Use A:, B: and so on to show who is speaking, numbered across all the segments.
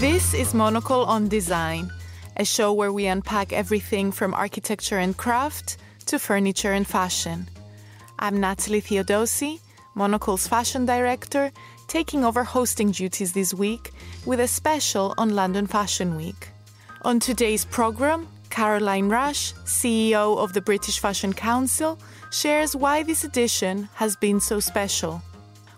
A: This is Monocle on Design, a show where we unpack everything from architecture and craft to furniture and fashion. I'm Natalie Theodosi, Monocle's fashion director, taking over hosting duties this week with a special on London Fashion Week. On today's program, Caroline Rush, CEO of the British Fashion Council, shares why this edition has been so special.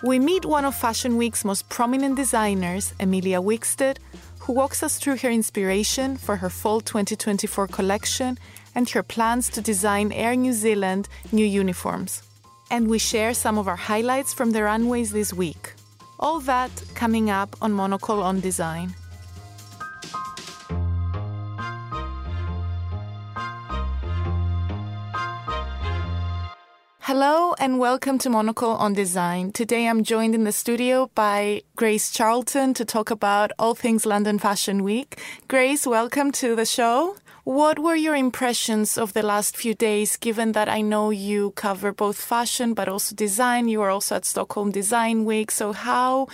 A: We meet one of Fashion Week's most prominent designers, Emilia Wickstead, who walks us through her inspiration for her fall 2024 collection and her plans to design Air New Zealand new uniforms. And we share some of our highlights from the runways this week. All that coming up on Monocle on Design. Hello and welcome to Monocle on Design. Today I'm joined in the studio by Grace Charlton to talk about all things London Fashion Week. Grace, welcome to the show. What were your impressions of the last few days, given that I know you cover both fashion but also design? You are also at Stockholm Design Week. So, how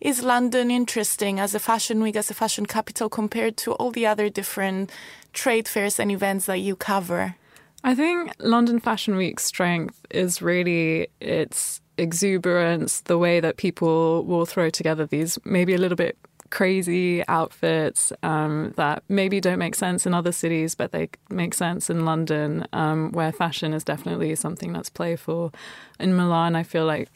A: is London interesting as a fashion week, as a fashion capital, compared to all the other different trade fairs and events that you cover?
B: I think London Fashion Week's strength is really its exuberance, the way that people will throw together these maybe a little bit crazy outfits um, that maybe don't make sense in other cities, but they make sense in London, um, where fashion is definitely something that's playful. In Milan, I feel like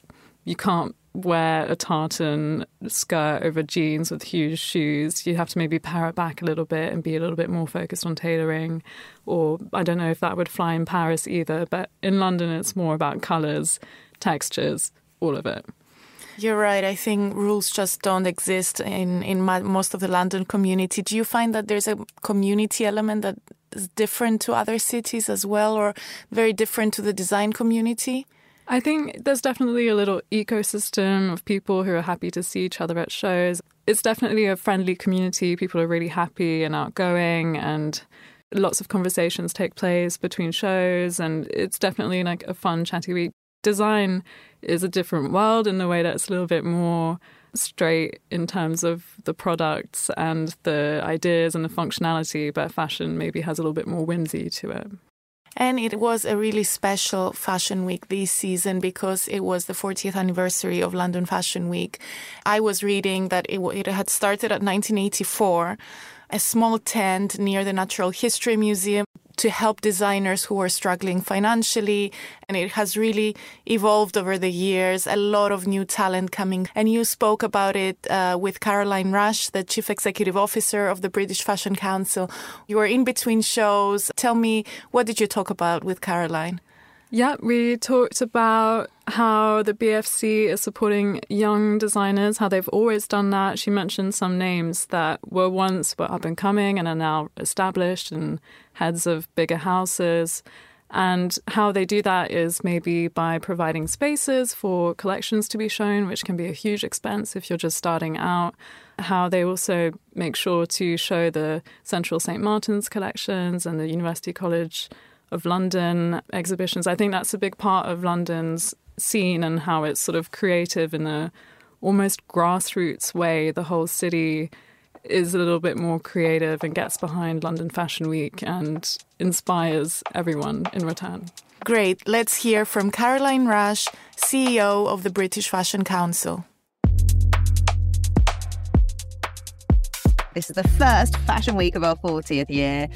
B: you can't wear a tartan skirt over jeans with huge shoes. You have to maybe pare it back a little bit and be a little bit more focused on tailoring. Or I don't know if that would fly in Paris either, but in London it's more about colours, textures, all of it.
A: You're right. I think rules just don't exist in in my, most of the London community. Do you find that there's a community element that is different to other cities as well, or very different to the design community?
B: I think there's definitely a little ecosystem of people who are happy to see each other at shows. It's definitely a friendly community. People are really happy and outgoing, and lots of conversations take place between shows. And it's definitely like a fun, chatty week. Design is a different world in the way that it's a little bit more straight in terms of the products and the ideas and the functionality, but fashion maybe has a little bit more whimsy to it.
A: And it was a really special fashion week this season because it was the 40th anniversary of London Fashion Week. I was reading that it, it had started at 1984, a small tent near the Natural History Museum to help designers who are struggling financially. And it has really evolved over the years, a lot of new talent coming. And you spoke about it uh, with Caroline Rush, the Chief Executive Officer of the British Fashion Council. You were in between shows. Tell me, what did you talk about with Caroline?
B: Yeah, we talked about how the BFC is supporting young designers, how they've always done that. She mentioned some names that were once were up and coming and are now established and heads of bigger houses. And how they do that is maybe by providing spaces for collections to be shown, which can be a huge expense if you're just starting out. How they also make sure to show the Central St. Martin's collections and the University College of London exhibitions. I think that's a big part of London's scene and how it's sort of creative in a almost grassroots way. The whole city is a little bit more creative and gets behind London Fashion Week and inspires everyone in return.
A: Great. Let's hear from Caroline Rush, CEO of the British Fashion Council.
C: This is the first fashion week of our 40th year,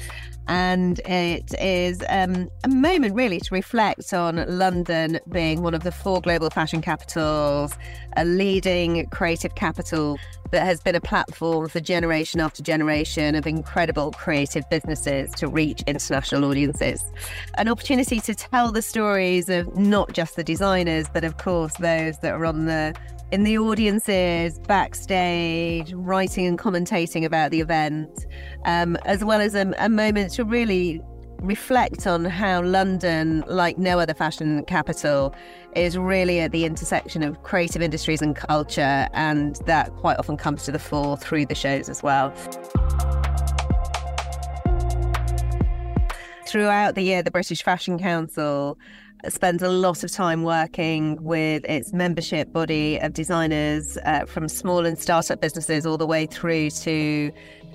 C: and it is um, a moment really to reflect on London being one of the four global fashion capitals, a leading creative capital that has been a platform for generation after generation of incredible creative businesses to reach international audiences. An opportunity to tell the stories of not just the designers, but of course those that are on the in the audiences, backstage, writing and commentating about the event, um, as well as a, a moment to really reflect on how London, like no other fashion capital, is really at the intersection of creative industries and culture, and that quite often comes to the fore through the shows as well. Throughout the year, the British Fashion Council spends a lot of time working with its membership body of designers uh, from small and startup businesses all the way through to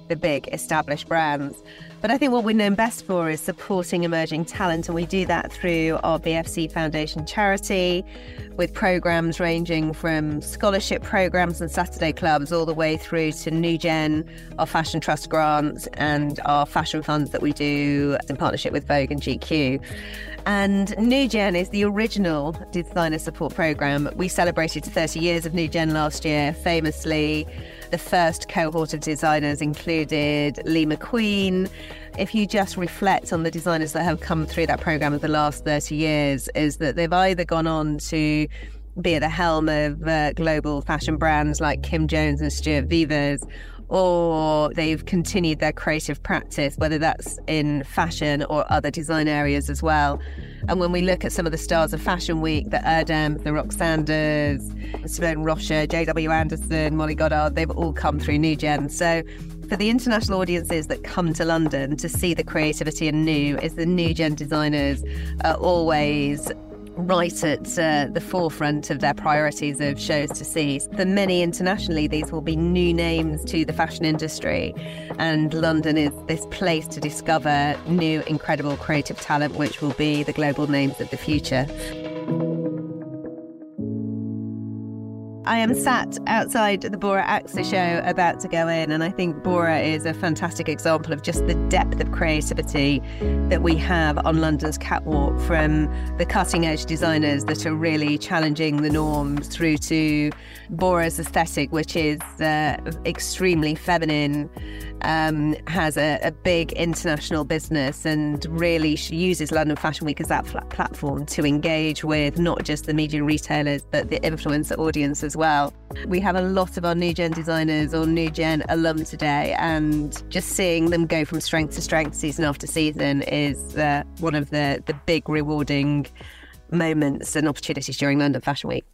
C: the big established brands. But I think what we're known best for is supporting emerging talent, and we do that through our BFC Foundation charity with programs ranging from scholarship programs and Saturday clubs all the way through to New Gen, our Fashion Trust grants, and our fashion funds that we do in partnership with Vogue and GQ. And New Gen is the original designer support program. We celebrated 30 years of New Gen last year, famously. The first cohort of designers included Lee McQueen. If you just reflect on the designers that have come through that program of the last 30 years, is that they've either gone on to be at the helm of uh, global fashion brands like Kim Jones and Stuart Vevers, or they've continued their creative practice, whether that's in fashion or other design areas as well. And when we look at some of the stars of Fashion Week, the Erdem, the Roksandas, Simone Rocha, J.W. Anderson, Molly Goddard, they've all come through New Gen. So for the international audiences that come to London to see the creativity and new, is the New Gen designers are always right at uh, the forefront of their priorities of shows to see. For many internationally, these will be new names to the fashion industry, and London is this place to discover new, incredible creative talent, which will be the global names of the future. I am sat outside the Bora Aksu show about to go in, and I think Bora is a fantastic example of just the depth of creativity that we have on London's catwalk from the cutting edge designers that are really challenging the norms through to Bora's aesthetic, which is uh, extremely feminine, um, has a, a, big international business, and really uses London Fashion Week as that platform to engage with not just the media retailers, but the influencer audience as well. We have a lot of our new gen designers or new gen alum today, and just seeing them go from strength to strength season after season is uh, one of the, the big rewarding moments and opportunities during London Fashion Week.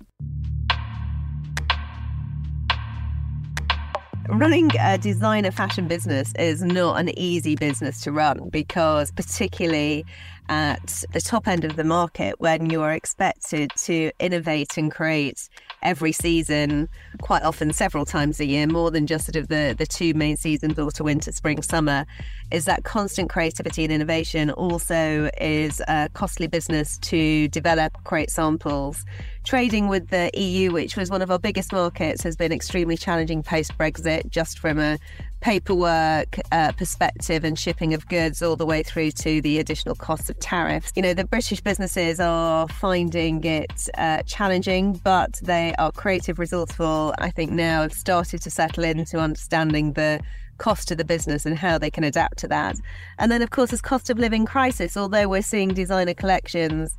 C: running a designer fashion business is not an easy business to run because, particularly at the top end of the market, when you are expected to innovate and create every season, quite often several times a year, more than just sort of the, the two main seasons, autumn, winter, spring, summer, is that constant creativity and innovation also is a costly business to develop, create samples. Trading with the EU, which was one of our biggest markets, has been extremely challenging post Brexit, just from a paperwork uh, perspective and shipping of goods all the way through to the additional costs of tariffs. You know, the British businesses are finding it uh, challenging, but they are creative, resourceful. I think now have started to settle into understanding the cost to the business and how they can adapt to that. And then, of course, as cost of living crisis, although we're seeing designer collections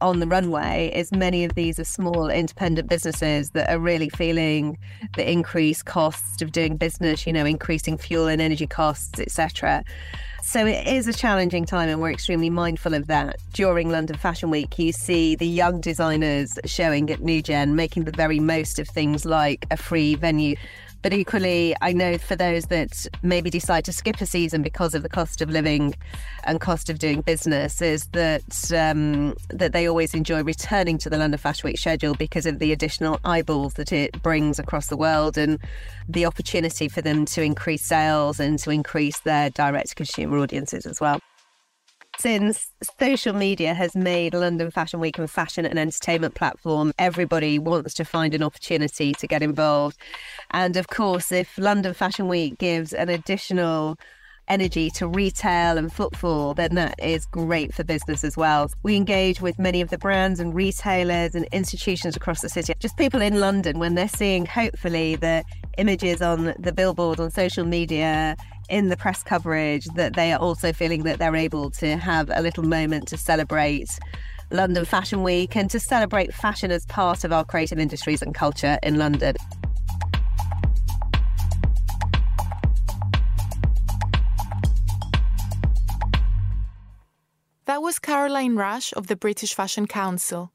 C: on the runway is many of these are small independent businesses that are really feeling the increased cost of doing business, you know, increasing fuel and energy costs, etc. So it is a challenging time, and we're extremely mindful of that. During London Fashion Week, you see the young designers showing at New Gen, making the very most of things like a free venue but equally, I know for those that maybe decide to skip a season because of the cost of living and cost of doing business, is that um, that they always enjoy returning to the London Fashion Week schedule because of the additional eyeballs that it brings across the world and the opportunity for them to increase sales and to increase their direct consumer audiences as well since social media has made London Fashion Week and fashion and entertainment platform, everybody wants to find an opportunity to get involved. And of course, if London Fashion Week gives an additional energy to retail and footfall, then that is great for business as well. We engage with many of the brands and retailers and institutions across the city, just people in London when they're seeing hopefully the images on the billboard on social media in the press coverage that they are also feeling that they're able to have a little moment to celebrate London Fashion Week and to celebrate fashion as part of our creative industries and culture in London.
A: That was Caroline Rush of the British Fashion Council.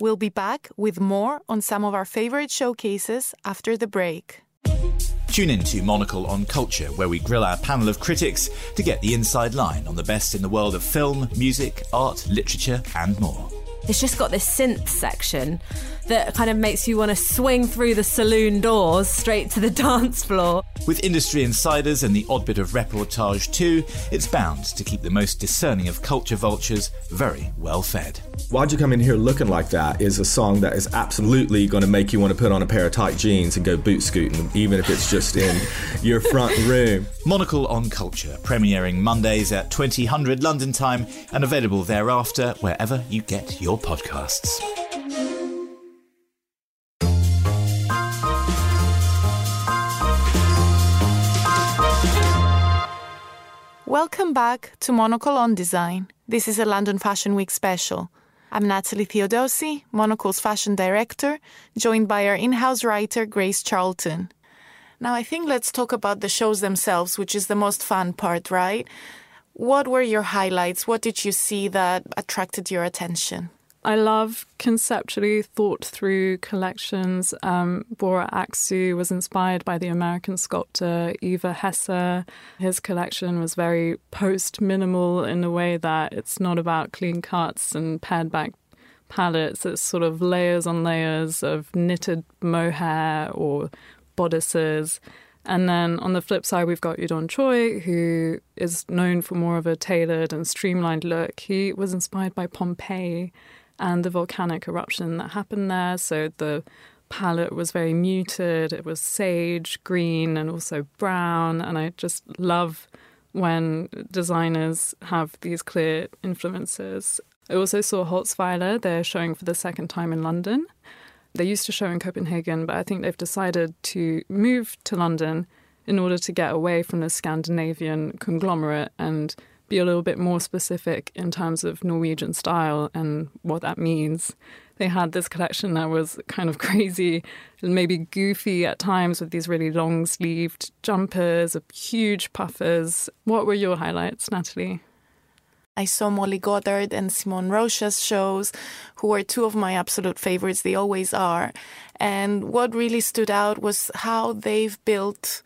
A: We'll be back with more on some of our favourite showcases after the break.
D: Tune in to Monocle on Culture, where we grill our panel of critics to get the inside line on the best in the world of film, music, art, literature, and more.
E: It's just got this synth section that kind of makes you want to swing through the saloon doors straight to the dance floor.
D: With industry insiders and the odd bit of reportage too, it's bound to keep the most discerning of culture vultures very well fed.
F: Why'd You Come In Here Looking Like That is a song that is absolutely going to make you want to put on a pair of tight jeans and go boot scooting, even if it's just in your front room.
D: Monocle on Culture, premiering Mondays at 2000 London time and available thereafter wherever you get your podcasts.
A: Welcome back to Monocle on Design. This is a London Fashion Week special. I'm Natalie Theodosi, Monocle's fashion director, joined by our in house writer, Grace Charlton. Now, I think let's talk about the shows themselves, which is the most fun part, right? What were your highlights? What did you see that attracted your attention?
B: I love conceptually thought through collections. Um, Bora Aksu was inspired by the American sculptor Eva Hesse. His collection was very post minimal in a way that it's not about clean cuts and pared back palettes. It's sort of layers on layers of knitted mohair or bodices. And then on the flip side, we've got Eudon Choi, who is known for more of a tailored and streamlined look. He was inspired by Pompeii and the volcanic eruption that happened there. So the palette was very muted. It was sage green and also brown. And I just love when designers have these clear influences. I also saw Holzweiler. They're showing for the second time in London. They used to show in Copenhagen, but I think they've decided to move to London in order to get away from the Scandinavian conglomerate and be a little bit more specific in terms of Norwegian style and what that means. They had this collection that was kind of crazy, and maybe goofy at times, with these really long sleeved jumpers, huge puffers. What were your highlights, Natalie?
A: I saw Molly Goddard and Simone Rocha's shows, who are two of my absolute favorites. They always are. And what really stood out was how they've built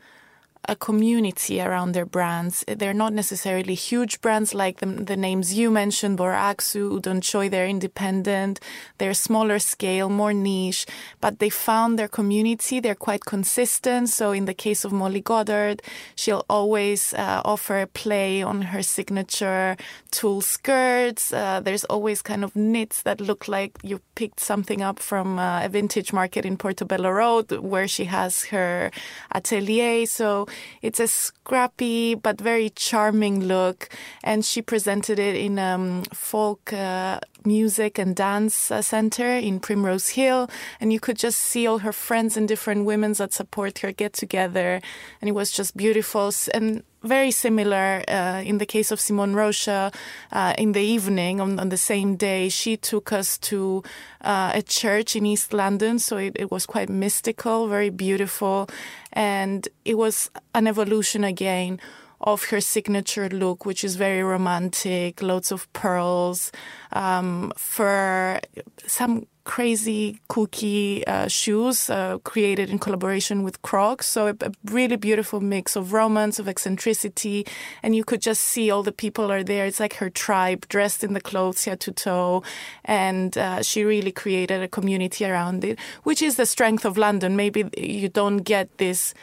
A: a community around their brands. They're not necessarily huge brands like the, the names you mentioned, Bora Aksu, Eudon Choi, they're independent. They're smaller scale, more niche, but they found their community. They're quite consistent. So in the case of Molly Goddard, she'll always uh, offer a play on her signature tulle skirts. Uh, there's always kind of knits that look like you picked something up from uh, a vintage market in Portobello Road where she has her atelier. So it's a scrappy but very charming look, and she presented it in um, folk uh, music and dance uh, center in Primrose Hill, and you could just see all her friends and different women that support her get together, and it was just beautiful and very similar uh, in the case of Simone Rocha. Uh, in the evening, on, on, the same day, she took us to uh, a church in East London, so it, it, was quite mystical, very beautiful, and it was an evolution again of her signature look, which is very romantic, lots of pearls, um, fur, some crazy kooky uh, shoes uh, created in collaboration with Crocs. So a, a, really beautiful mix of romance, of eccentricity, and you could just see all the people are there. It's like her tribe dressed in the clothes head to toe, and uh, she really created a community around it, which is the strength of London. Maybe you don't get this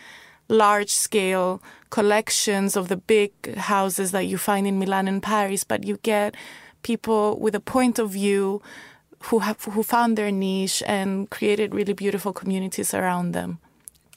A: large scale collections of the big houses that you find in Milan and Paris, but you get people with a point of view who have who found their niche and created really beautiful communities around them.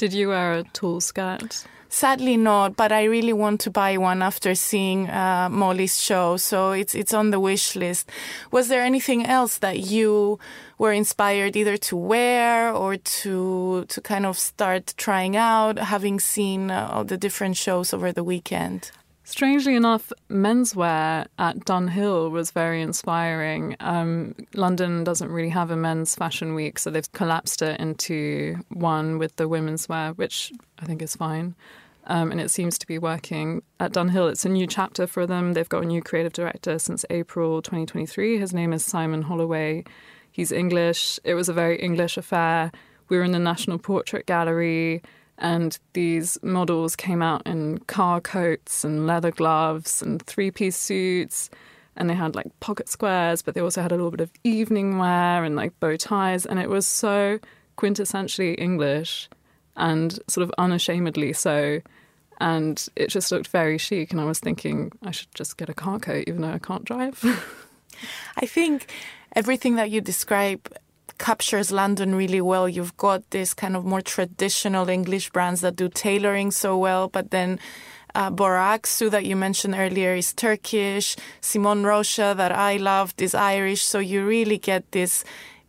B: Did you wear a tulle skirt?
A: Sadly not, but I really want to buy one after seeing uh, Molly's show, so it's it's on the wish list. Was there anything else that you were inspired either to wear or to to kind of start trying out, having seen uh, all the different shows over the weekend?
B: Strangely enough, menswear at Dunhill was very inspiring. Um, London doesn't really have a men's fashion week, so they've collapsed it into one with the women's wear, which I think is fine. Um, and it seems to be working at Dunhill. It's a new chapter for them. They've got a new creative director since April 2023. His name is Simon Holloway. He's English. It was a very English affair. We were in the National Portrait Gallery and these models came out in car coats and leather gloves and three piece suits. and they had like pocket squares, but they also had a little bit of evening wear and like bow ties. And it was so quintessentially English and sort of unashamedly so. And it just looked very chic. And I was thinking I should just get a car coat, even though I can't drive.
A: I think everything that you describe captures London really well. You've got this kind of more traditional English brands that do tailoring so well, but then uh, Bora Aksu that you mentioned earlier is Turkish. Simon Rocha that I loved is Irish. So you really get this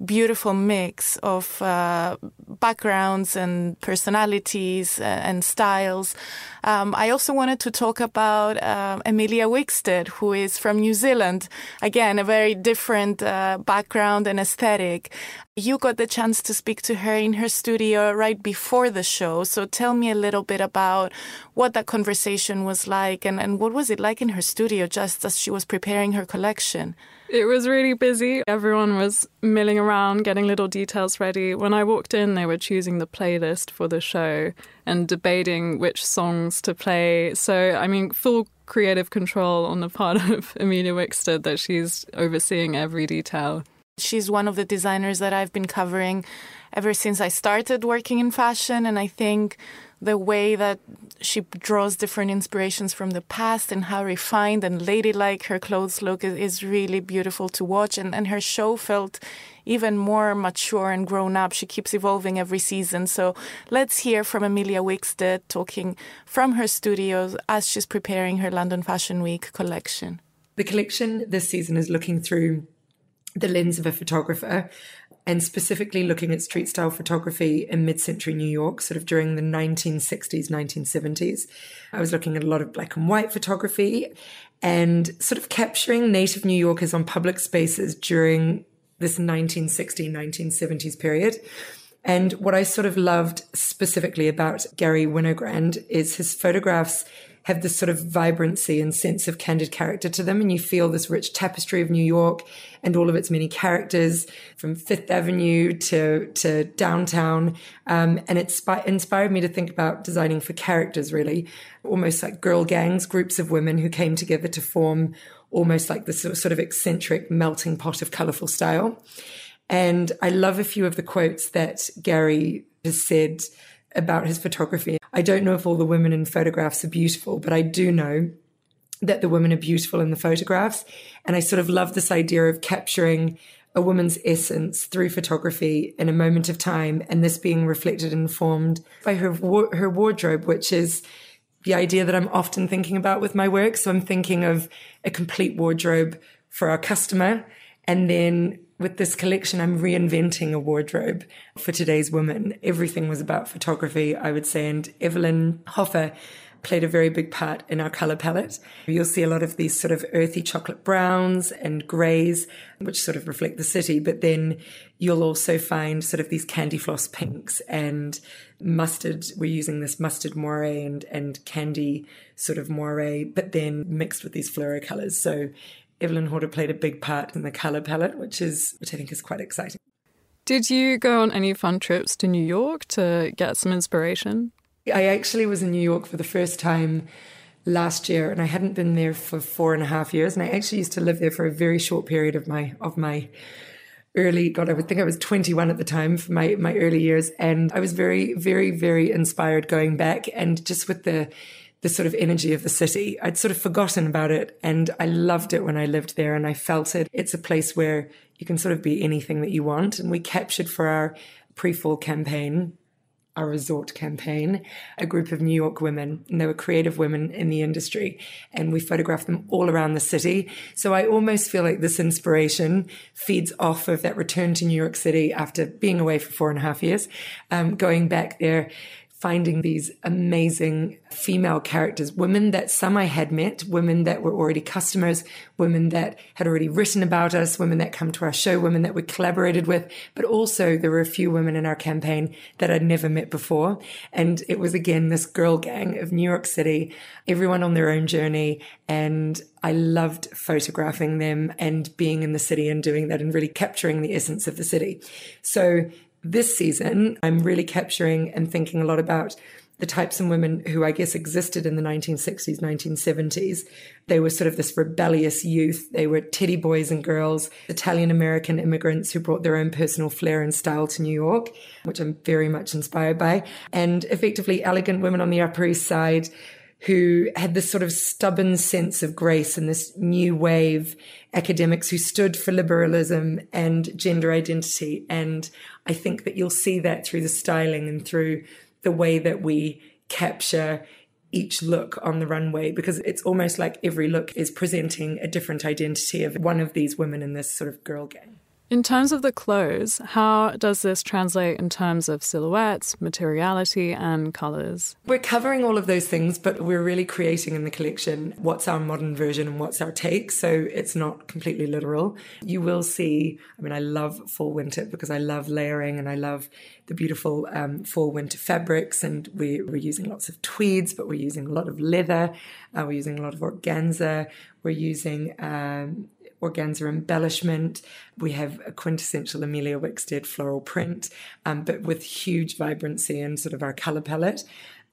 A: beautiful mix of uh, backgrounds and personalities and styles. Um, I also wanted to talk about uh, Emilia Wickstead, who is from New Zealand. Again, a very different uh, background and aesthetic. You got the chance to speak to her in her studio right before the show. So tell me a little bit about what that conversation was like and, and what was it like in her studio just as she was preparing her collection.
B: It was really busy. Everyone was milling around, getting little details ready. When I walked in, they were choosing the playlist for the show and debating which songs to play. So, I mean, full creative control on the part of Emilia Wickstead that she's overseeing every detail.
A: She's one of the designers that I've been covering ever since I started working in fashion. And I think the way that she draws different inspirations from the past and how refined and ladylike her clothes look is, really beautiful to watch. And, and her show felt even more mature and grown up. She keeps evolving every season. So let's hear from Emilia Wickstead talking from her studios as she's preparing her London Fashion Week collection.
G: The collection this season is looking through the lens of a photographer and specifically looking at street style photography in mid century New York, sort of during the 1960s, 1970s. I was looking at a lot of black and white photography and sort of capturing native New Yorkers on public spaces during this 1960s, 1970s period. And what I sort of loved specifically about Garry Winogrand is his photographs have this sort of vibrancy and sense of candid character to them. And you feel this rich tapestry of New York and all of its many characters from Fifth Avenue to, to downtown. Um, and it spi- inspired me to think about designing for characters, really, almost like girl gangs, groups of women who came together to form almost like this sort of eccentric melting pot of colorful style. And I love a few of the quotes that Garry has said about his photography. I don't know if all the women in photographs are beautiful, but I do know that the women are beautiful in the photographs. And I sort of love this idea of capturing a woman's essence through photography in a moment of time, and this being reflected and informed by her her wardrobe, which is the idea that I'm often thinking about with my work. So I'm thinking of a complete wardrobe for our customer, and then with this collection, I'm reinventing a wardrobe for today's women. Everything was about photography, I would say, and Evelyn Hofer played a very big part in our color palette. You'll see a lot of these sort of earthy chocolate browns and grays, which sort of reflect the city, but then you'll also find sort of these candy floss pinks and mustard. We're using this mustard moire and, and candy sort of moire, but then mixed with these fluoro colors. So Evelyn Hofer played a big part in the color palette, which is which I think is quite exciting.
B: Did you go on any fun trips to New York to get some inspiration?
G: I actually was in New York for the first time last year, and I hadn't been there for four and a half years. And I actually used to live there for a very short period of my of my early god i would think i was 21 at the time for my my early years and i was very very very inspired going back and just with the the sort of energy of the city. I'd sort of forgotten about it and I loved it when I lived there and I felt it. It's a place where you can sort of be anything that you want. And we captured for our pre fall campaign, our resort campaign, a group of New York women. And they were creative women in the industry. And we photographed them all around the city. So I almost feel like this inspiration feeds off of that return to New York City after being away for four and a half years, um, going back there finding these amazing female characters, women that some I had met, women that were already customers, women that had already written about us, women that come to our show, women that we collaborated with, but also there were a few women in our campaign that I'd never met before. And it was again this girl gang of New York City, everyone on their own journey. And I loved photographing them and being in the city and doing that and really capturing the essence of the city. So this season, I'm really capturing and thinking a lot about the types of women who I guess existed in the 1960s, 1970s. They were sort of this rebellious youth. They were teddy boys and girls, Italian American immigrants who brought their own personal flair and style to New York, which I'm very much inspired by, and effectively elegant women on the Upper East Side who had this sort of stubborn sense of grace and this new wave academics who stood for liberalism and gender identity. And I think that you'll see that through the styling and through the way that we capture each look on the runway because it's almost like every look is presenting a different identity of one of these women in this sort of girl gang.
B: In terms of the clothes, how does this translate in terms of silhouettes, materiality, and colours?
G: We're covering all of those things, but we're really creating in the collection what's our modern version and what's our take. So it's not completely literal. You will see, I mean, I love fall winter because I love layering and I love the beautiful um, fall winter fabrics. And we, are using lots of tweeds, but we're using a lot of leather. Uh, we're using a lot of organza. We're using um, organza embellishment. We have a quintessential Emilia Wickstead floral print, um, but with huge vibrancy and sort of our color palette.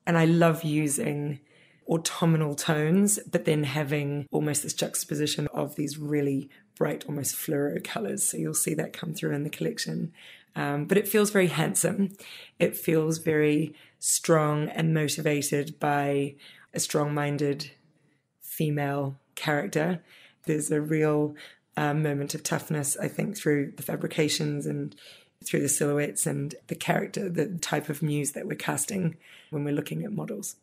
G: And I love using autumnal tones, but then having almost this juxtaposition of these really bright, almost fluoro colors. So you'll see that come through in the collection. Um, but it feels very handsome. It feels very strong and motivated by a strong minded female character there's a real um, moment of toughness, I think, through the fabrications and through the silhouettes and the character, the type of muse that we're casting when we're looking at models.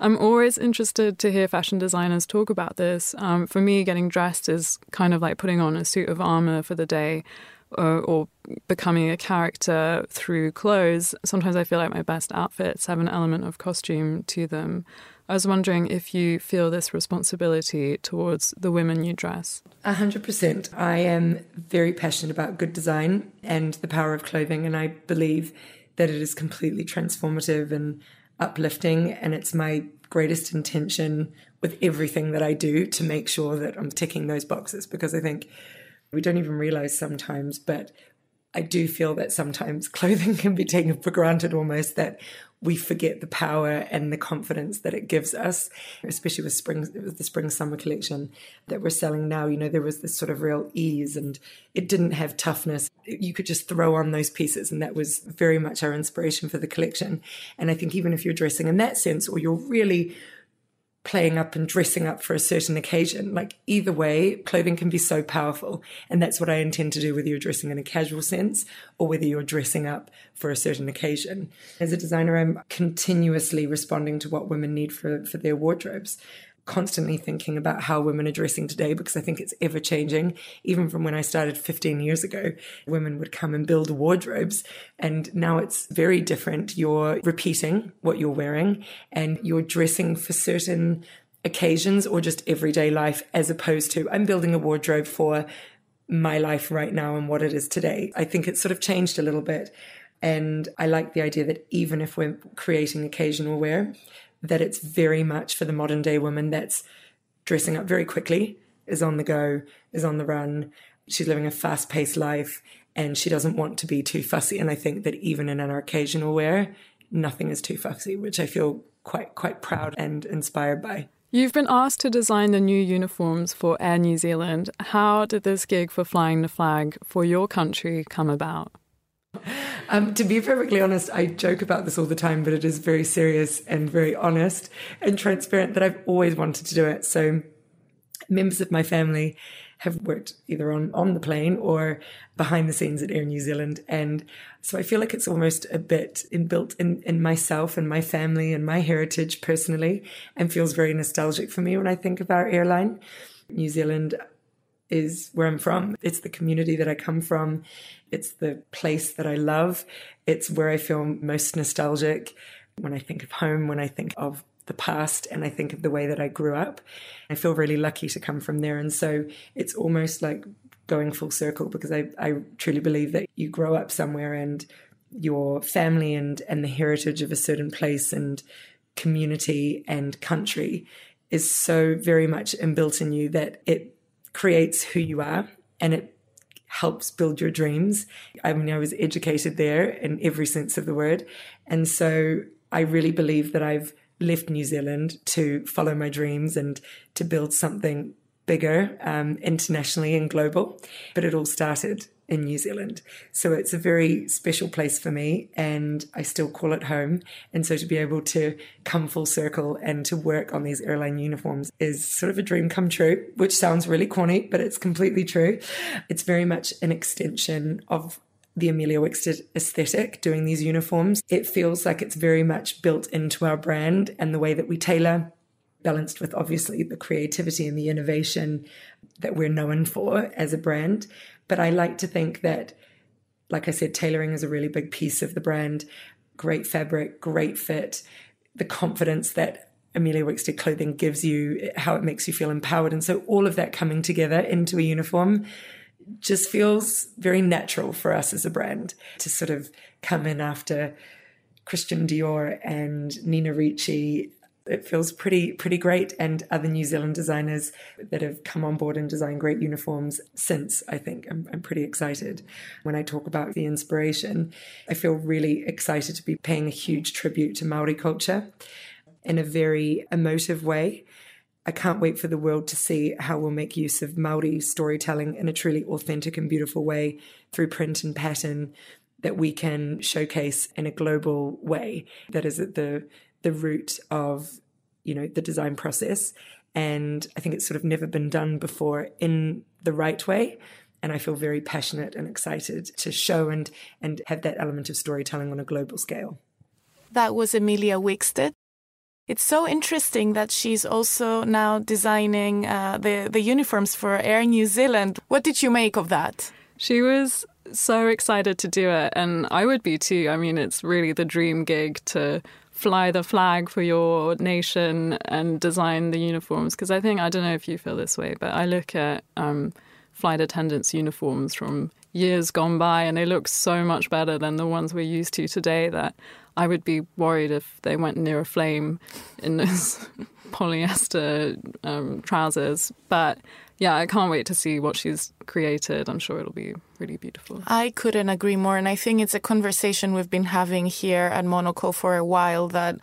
B: I'm always interested to hear fashion designers talk about this. Um, for me, getting dressed is kind of like putting on a suit of armor for the day or, or, becoming a character through clothes. Sometimes I feel like my best outfits have an element of costume to them. I was wondering if you feel this responsibility towards the women you dress.
G: A hundred percent. I am very passionate about good design and the power of clothing, and I believe that it is completely transformative and uplifting. And it's my greatest intention with everything that I do to make sure that I'm ticking those boxes because I think we don't even realize sometimes, but I do feel that sometimes clothing can be taken for granted almost that we forget the power and the confidence that it gives us, especially with spring, with the spring summer collection that we're selling now. You know, there was this sort of real ease and it didn't have toughness. You could just throw on those pieces, and that was very much our inspiration for the collection. And I think even if you're dressing in that sense, or you're really playing up and dressing up for a certain occasion. Like either way, clothing can be so powerful. And that's what I intend to do, whether you're dressing in a casual sense or whether you're dressing up for a certain occasion. As a designer, I'm continuously responding to what women need for, for their wardrobes constantly thinking about how women are dressing today because I think it's ever changing. Even from when I started 15 years ago, women would come and build wardrobes, and now it's very different. You're repeating what you're wearing and you're dressing for certain occasions or just everyday life, as opposed to I'm building a wardrobe for my life right now and what it is today. I think it's sort of changed a little bit. And I like the idea that even if we're creating occasional wear, that it's very much for the modern day woman that's dressing up very quickly, is on the go, is on the run. She's living a fast paced life and she doesn't want to be too fussy. And I think that even in an occasional wear, nothing is too fussy, which I feel quite quite proud and inspired by.
B: You've been asked to design the new uniforms for Air New Zealand. How did this gig for flying the flag for your country come about?
G: Um, to be perfectly honest, I joke about this all the time, but it is very serious and very honest and transparent that I've always wanted to do it. So, members of my family have worked either on, on the plane or behind the scenes at Air New Zealand. And so I feel like it's almost a bit inbuilt in, in myself and my family and my heritage personally, and feels very nostalgic for me when I think of our airline. New Zealand is where I'm from. It's the community that I come from. It's the place that I love. It's where I feel most nostalgic when I think of home, when I think of the past, and I think of the way that I grew up. I feel really lucky to come from there. And so it's almost like going full circle because I, I truly believe that you grow up somewhere and your family and, and the heritage of a certain place and community and country is so very much inbuilt in you that it creates who you are and it helps build your dreams. I mean, I was educated there in every sense of the word. And so I really believe that I've left New Zealand to follow my dreams and to build something bigger um, internationally and global. But it all started in New Zealand. So it's a very special place for me and I still call it home. And so to be able to come full circle and to work on these airline uniforms is sort of a dream come true, which sounds really corny, but it's completely true. It's very much an extension of the Emilia Wickstead aesthetic doing these uniforms. It feels like it's very much built into our brand and the way that we tailor balanced with obviously the creativity and the innovation that we're known for as a brand. But I like to think that, like I said, tailoring is a really big piece of the brand. Great fabric, great fit, the confidence that Emilia Wickstead clothing gives you, how it makes you feel empowered. And so all of that coming together into a uniform just feels very natural for us as a brand to sort of come in after Christian Dior and Nina Ricci it feels pretty pretty great. And other New Zealand designers that have come on board and designed great uniforms since I think I'm, I'm pretty excited. When I talk about the inspiration I feel really excited to be paying a huge tribute to Maori culture in a very emotive way. I can't wait for the world to see how we'll make use of Maori storytelling in a truly authentic and beautiful way through print and pattern that we can showcase in a global way that is at the the root of you know the design process and i think it's sort of never been done before in the right way and i feel very passionate and excited to show and and have that element of storytelling on a global scale
A: that was emilia wickstead it's so interesting that she's also now designing uh, the the uniforms for Air New Zealand. What did you make of that?
B: She was so excited to do it, and I would be too. I mean, it's really the dream gig to fly the flag for your nation and design the uniforms. Because I think, I don't know if you feel this way, but I look at um, flight attendants' uniforms from years gone by and they look so much better than the ones we're used to today that I would be worried if they went near a flame in those polyester um, trousers. But yeah, I can't wait to see what she's created. I'm sure it'll be really beautiful.
A: I couldn't agree more. And I think it's a conversation we've been having here at Monocle for a while that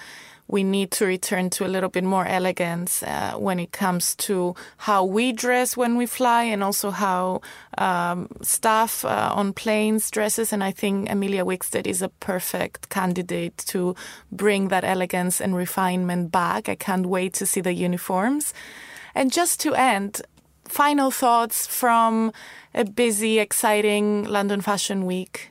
A: we need to return to a little bit more elegance uh, when it comes to how we dress when we fly and also how um, staff uh, on planes dresses. And I think Emilia Wickstead is a perfect candidate to bring that elegance and refinement back. I can't wait to see the uniforms. And just to end, final thoughts from a busy, exciting London Fashion Week?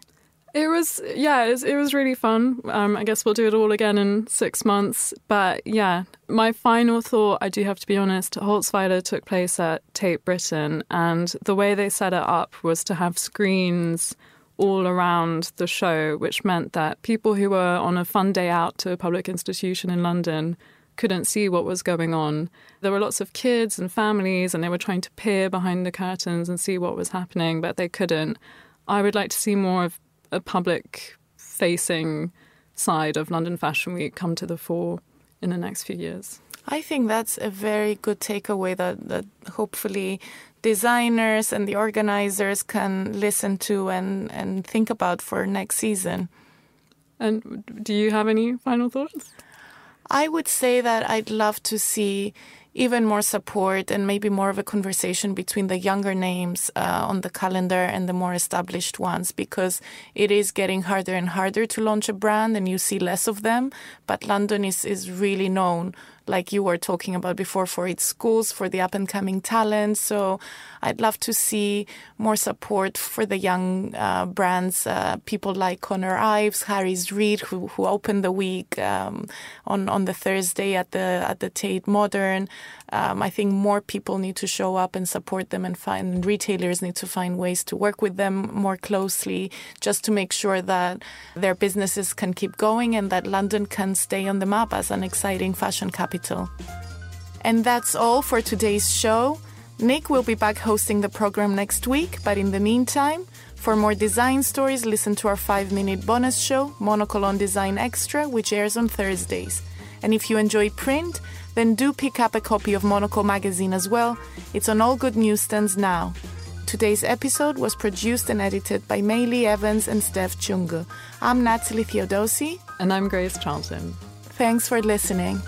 B: It was, yeah, it was, it was really fun. Um, I guess we'll do it all again in six months. But yeah, my final thought, I do have to be honest, Holzweiler took place at Tate Britain, and the way they set it up was to have screens all around the show, which meant that people who were on a fun day out to a public institution in London couldn't see what was going on. There were lots of kids and families, and they were trying to peer behind the curtains and see what was happening, but they couldn't. I would like to see more of a public facing side of London Fashion Week come to the fore in the next few years.
A: I think that's a very good takeaway that, that hopefully designers and the organizers can listen to and, and think about for next season.
B: And do you have any final thoughts?
A: I would say that I'd love to see even more support and maybe more of a conversation between the younger names uh, on the calendar and the more established ones because it is getting harder and harder to launch a brand and you see less of them. But London is, is really known like you were talking about before, for its schools, for the up and coming talent. So I'd love to see more support for the young uh, brands, uh, people like Conner Ives, Harris Reed, who, who opened the week um, on on the Thursday at the at the Tate Modern. Um, I think more people need to show up and support them, and find retailers need to find ways to work with them more closely, just to make sure that their businesses can keep going and that London can stay on the map as an exciting fashion capital. And that's all for today's show. Nick will be back hosting the program next week, but in the meantime, for more design stories, listen to our five minute bonus show, Monocle on Design Extra, which airs on Thursdays. And if you enjoy print, then do pick up a copy of Monocle magazine as well. It's on all good newsstands now. Today's episode was produced and edited by Maylee Evans and Steph Chungu. I'm Natalie Theodosi.
B: And I'm Grace Charlton.
A: Thanks for listening.